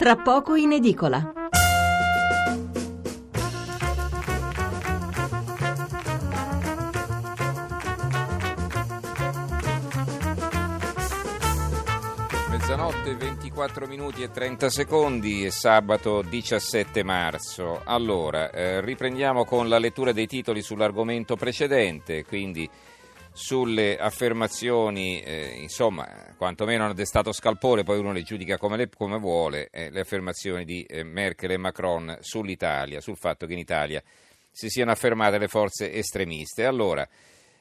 tra poco in edicola. Mezzanotte 24 minuti e 30 secondi è sabato 17 marzo. Allora, eh, riprendiamo con la lettura dei titoli sull'argomento precedente, quindi sulle affermazioni, eh, insomma, quantomeno hanno destato scalpore, poi uno le giudica come, le, come vuole, eh, le affermazioni di eh, Merkel e Macron sull'Italia, sul fatto che in Italia si siano affermate le forze estremiste. Allora,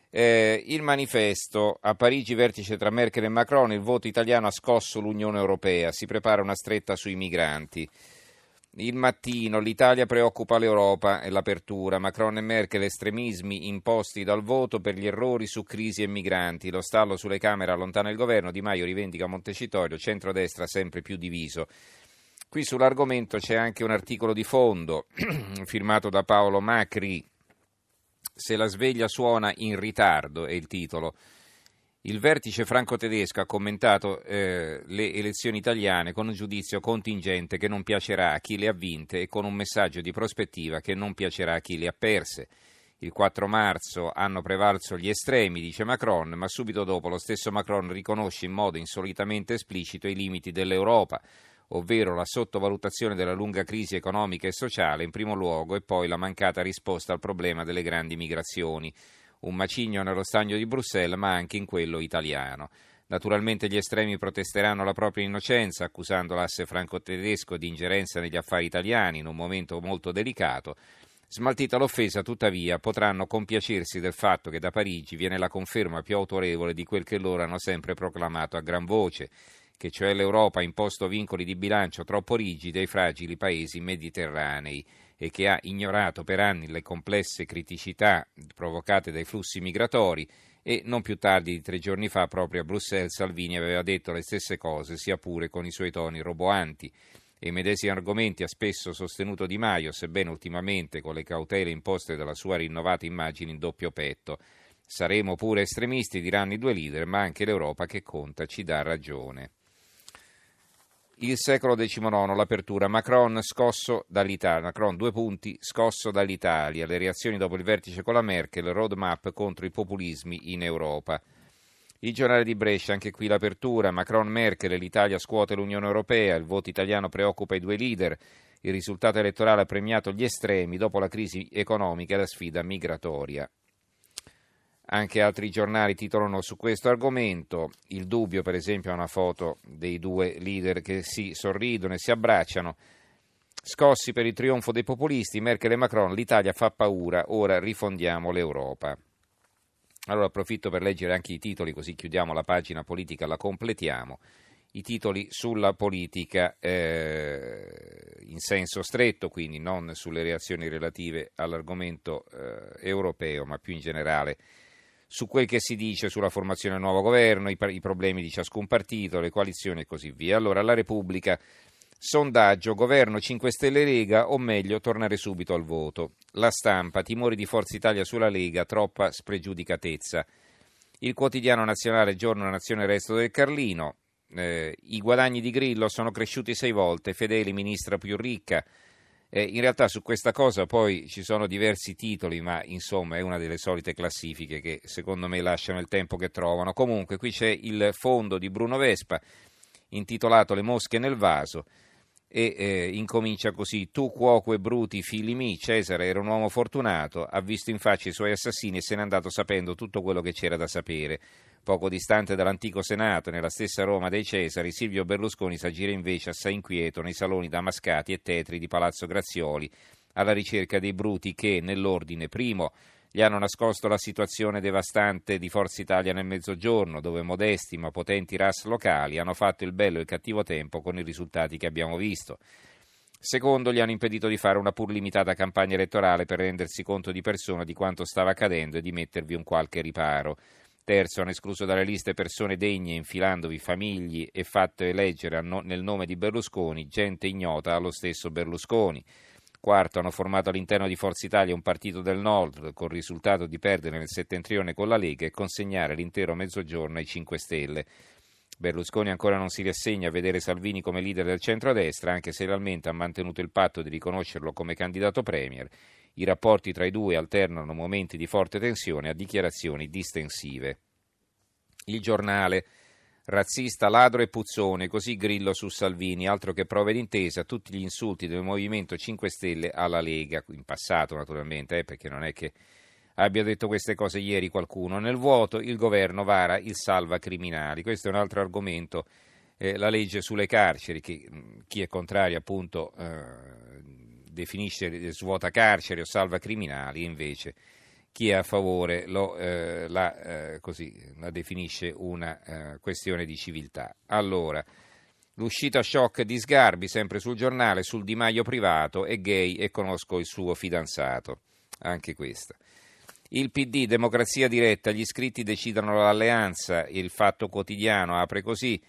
eh, il manifesto a Parigi, vertice tra Merkel e Macron, il voto italiano ha scosso l'Unione Europea, si prepara una stretta sui migranti. Il mattino, l'Italia preoccupa l'Europa e l'apertura. Macron e Merkel, estremismi imposti dal voto per gli errori su crisi e migranti. Lo stallo sulle Camere allontana il governo. Di Maio rivendica Montecitorio, centrodestra sempre più diviso. Qui sull'argomento c'è anche un articolo di fondo firmato da Paolo Macri. Se la sveglia suona in ritardo è il titolo. Il vertice franco-tedesco ha commentato eh, le elezioni italiane con un giudizio contingente che non piacerà a chi le ha vinte e con un messaggio di prospettiva che non piacerà a chi le ha perse. Il 4 marzo hanno prevalso gli estremi, dice Macron, ma subito dopo lo stesso Macron riconosce in modo insolitamente esplicito i limiti dell'Europa, ovvero la sottovalutazione della lunga crisi economica e sociale in primo luogo e poi la mancata risposta al problema delle grandi migrazioni un macigno nello stagno di Bruxelles, ma anche in quello italiano. Naturalmente gli estremi protesteranno la propria innocenza, accusando l'asse franco-tedesco di ingerenza negli affari italiani in un momento molto delicato. Smaltita l'offesa, tuttavia, potranno compiacersi del fatto che da Parigi viene la conferma più autorevole di quel che loro hanno sempre proclamato a gran voce, che cioè l'Europa ha imposto vincoli di bilancio troppo rigidi ai fragili paesi mediterranei e che ha ignorato per anni le complesse criticità provocate dai flussi migratori e non più tardi di tre giorni fa proprio a Bruxelles Salvini aveva detto le stesse cose, sia pure con i suoi toni roboanti. E i medesimi argomenti ha spesso sostenuto Di Maio, sebbene ultimamente con le cautele imposte dalla sua rinnovata immagine in doppio petto. Saremo pure estremisti, diranno i due leader, ma anche l'Europa che conta ci dà ragione. Il secolo XIX, l'apertura. Macron scosso dall'Italia. Macron, due punti, scosso dall'Italia. Le reazioni dopo il vertice con la Merkel, roadmap contro i populismi in Europa. Il giornale di Brescia, anche qui l'apertura. Macron-Merkel, l'Italia scuote l'Unione Europea, il voto italiano preoccupa i due leader. Il risultato elettorale ha premiato gli estremi dopo la crisi economica e la sfida migratoria. Anche altri giornali titolano su questo argomento. Il dubbio, per esempio, è una foto dei due leader che si sorridono e si abbracciano. Scossi per il trionfo dei populisti, Merkel e Macron, l'Italia fa paura, ora rifondiamo l'Europa. Allora approfitto per leggere anche i titoli, così chiudiamo la pagina politica, la completiamo. I titoli sulla politica eh, in senso stretto, quindi non sulle reazioni relative all'argomento eh, europeo, ma più in generale su quel che si dice sulla formazione del nuovo governo, i, i problemi di ciascun partito, le coalizioni e così via. Allora, la Repubblica, sondaggio, governo 5 Stelle Lega o meglio tornare subito al voto. La stampa, timori di Forza Italia sulla Lega, troppa spregiudicatezza. Il quotidiano nazionale, giorno Nazione Resto del Carlino, eh, i guadagni di Grillo sono cresciuti sei volte, Fedeli ministra più ricca. Eh, in realtà su questa cosa poi ci sono diversi titoli, ma insomma è una delle solite classifiche che secondo me lasciano il tempo che trovano. Comunque qui c'è il fondo di Bruno Vespa intitolato Le mosche nel vaso e eh, incomincia così tu cuoco e bruti figli mi Cesare era un uomo fortunato ha visto in faccia i suoi assassini e se n'è andato sapendo tutto quello che c'era da sapere poco distante dall'antico Senato nella stessa Roma dei Cesari Silvio Berlusconi s'aggira invece assai inquieto nei saloni damascati e tetri di Palazzo Grazioli alla ricerca dei bruti che nell'ordine primo gli hanno nascosto la situazione devastante di Forza Italia nel Mezzogiorno, dove modesti ma potenti RAS locali hanno fatto il bello e il cattivo tempo con i risultati che abbiamo visto. Secondo, gli hanno impedito di fare una pur limitata campagna elettorale per rendersi conto di persona di quanto stava accadendo e di mettervi un qualche riparo. Terzo, hanno escluso dalle liste persone degne infilandovi famigli e fatto eleggere nel nome di Berlusconi gente ignota allo stesso Berlusconi. Quarto, hanno formato all'interno di Forza Italia un partito del Nord con il risultato di perdere nel settentrione con la Lega e consegnare l'intero mezzogiorno ai 5 Stelle. Berlusconi ancora non si rassegna a vedere Salvini come leader del centrodestra, anche se realmente ha mantenuto il patto di riconoscerlo come candidato premier. I rapporti tra i due alternano momenti di forte tensione a dichiarazioni distensive. Il giornale. Razzista, ladro e puzzone, così Grillo su Salvini, altro che prove d'intesa, tutti gli insulti del Movimento 5 Stelle alla Lega, in passato naturalmente, eh, perché non è che abbia detto queste cose ieri qualcuno. Nel vuoto il governo vara il salva criminali, questo è un altro argomento, eh, la legge sulle carceri, che chi è contrario appunto eh, definisce svuota carceri o salva criminali, invece chi è a favore lo, eh, la, eh, così, la, definisce una eh, questione di civiltà. Allora, l'uscita shock di Sgarbi, sempre sul giornale, sul Di Maio privato, è gay e conosco il suo fidanzato. Anche questa. Il PD, democrazia diretta, gli iscritti decidono l'alleanza, il fatto quotidiano apre così.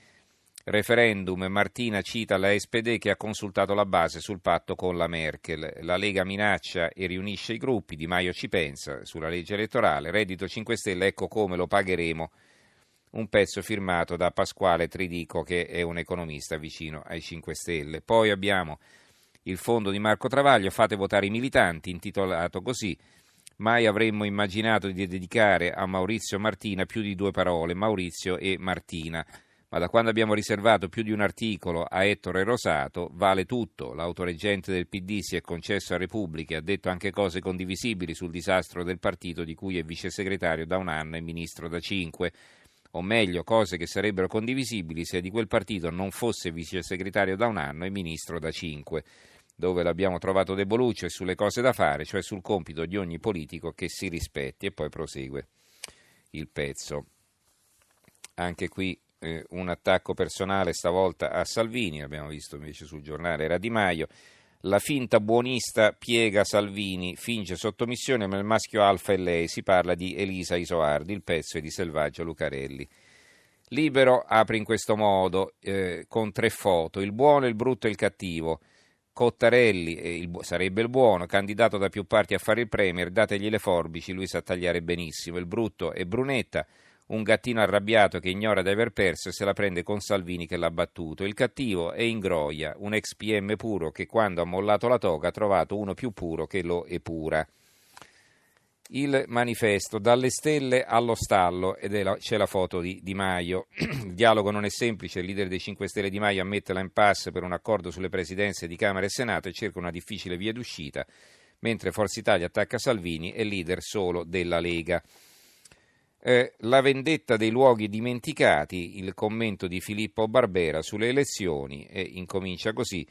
Referendum, Martina cita la SPD che ha consultato la base sul patto con la Merkel. La Lega minaccia e riunisce i gruppi, Di Maio ci pensa sulla legge elettorale. Reddito 5 Stelle, ecco come lo pagheremo. Un pezzo firmato da Pasquale Tridico che è un economista vicino ai 5 Stelle. Poi abbiamo il fondo di Marco Travaglio, fate votare i militanti, intitolato così. Mai avremmo immaginato di dedicare a Maurizio Martina più di due parole, Maurizio e Martina ma da quando abbiamo riservato più di un articolo a Ettore Rosato vale tutto. L'autoreggente del PD si è concesso a Repubblica e ha detto anche cose condivisibili sul disastro del partito di cui è vice segretario da un anno e ministro da cinque. O meglio, cose che sarebbero condivisibili se di quel partito non fosse vice segretario da un anno e ministro da cinque. Dove l'abbiamo trovato deboluccio è sulle cose da fare, cioè sul compito di ogni politico che si rispetti. E poi prosegue il pezzo. Anche qui eh, un attacco personale stavolta a Salvini, abbiamo visto invece sul giornale era Di Maio. La finta buonista piega Salvini, finge sottomissione, ma il maschio alfa è lei. Si parla di Elisa Isoardi, il pezzo è di Selvaggio Lucarelli. Libero apre in questo modo, eh, con tre foto, il buono, il brutto e il cattivo. Cottarelli, eh, il, sarebbe il buono, candidato da più parti a fare il premier, dategli le forbici, lui sa tagliare benissimo. Il brutto è Brunetta, un gattino arrabbiato che ignora di aver perso e se la prende con Salvini che l'ha battuto. Il cattivo è Ingroia, un ex PM puro che quando ha mollato la toga ha trovato uno più puro che lo epura. Il manifesto dalle stelle allo stallo ed la, c'è la foto di Di Maio. Il dialogo non è semplice, il leader dei 5 Stelle Di Maio ammette la impasse per un accordo sulle presidenze di Camera e Senato e cerca una difficile via d'uscita, mentre Forza Italia attacca Salvini e leader solo della Lega. Eh, la vendetta dei luoghi dimenticati, il commento di Filippo Barbera sulle elezioni e incomincia così.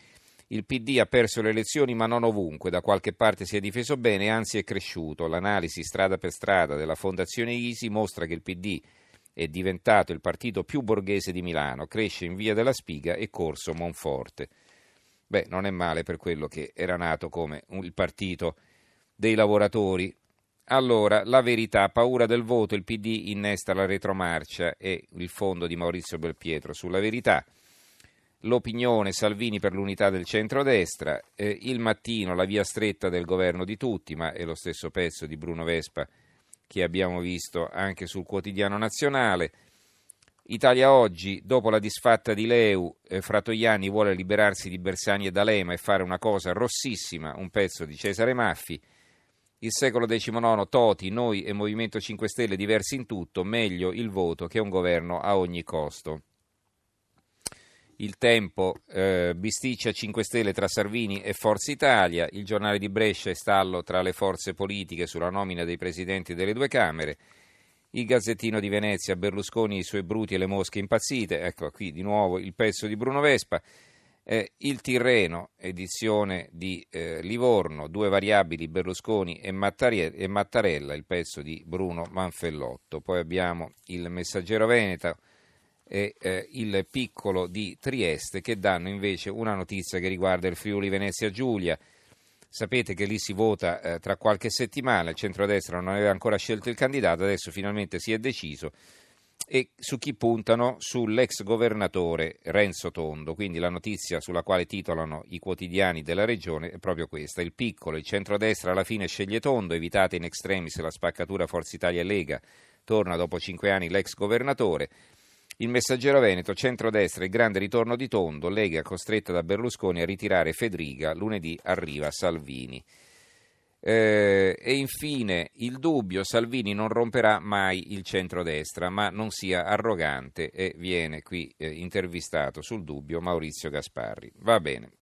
Il PD ha perso le elezioni ma non ovunque, da qualche parte si è difeso bene, anzi è cresciuto. L'analisi strada per strada della Fondazione Isi mostra che il PD è diventato il partito più borghese di Milano, cresce in via della Spiga e corso Monforte. Beh, non è male per quello che era nato come il partito dei lavoratori, allora, la verità, paura del voto, il PD innesta la retromarcia e il fondo di Maurizio Belpietro sulla verità. L'opinione Salvini per l'unità del centrodestra, eh, il mattino la via stretta del governo di tutti, ma è lo stesso pezzo di Bruno Vespa che abbiamo visto anche sul quotidiano nazionale. Italia oggi, dopo la disfatta di Leu, eh, Fratoiani vuole liberarsi di Bersani e D'Alema e fare una cosa rossissima, un pezzo di Cesare Maffi. Il secolo XIX, Toti, noi e Movimento 5 Stelle diversi in tutto, meglio il voto che un governo a ogni costo. Il tempo, eh, bisticcia 5 Stelle tra Salvini e Forza Italia, il giornale di Brescia è stallo tra le forze politiche sulla nomina dei presidenti delle due Camere, il Gazzettino di Venezia, Berlusconi, i suoi bruti e le mosche impazzite, ecco qui di nuovo il pezzo di Bruno Vespa, eh, il Tirreno, edizione di eh, Livorno, due variabili Berlusconi e, e, Mattarella, il pezzo di Bruno Manfellotto. Poi abbiamo il Messaggero Veneto e eh, il Piccolo di Trieste che danno invece una notizia che riguarda il Friuli Venezia Giulia. Sapete che lì si vota eh, tra qualche settimana, il centrodestra non aveva ancora scelto il candidato, adesso finalmente si è deciso e su chi puntano sull'ex governatore Renzo Tondo. Quindi la notizia sulla quale titolano i quotidiani della regione è proprio questa. Il piccolo, il centrodestra alla fine sceglie Tondo, evitate in extremis la spaccatura Forza Italia e Lega, torna dopo cinque anni l'ex governatore. Il messaggero Veneto, centrodestra, il grande ritorno di Tondo, Lega costretta da Berlusconi a ritirare Federica, lunedì arriva Salvini. Eh, e infine il dubbio, Salvini non romperà mai il centrodestra, ma non sia arrogante e viene qui eh, intervistato sul dubbio Maurizio Gasparri. Va bene.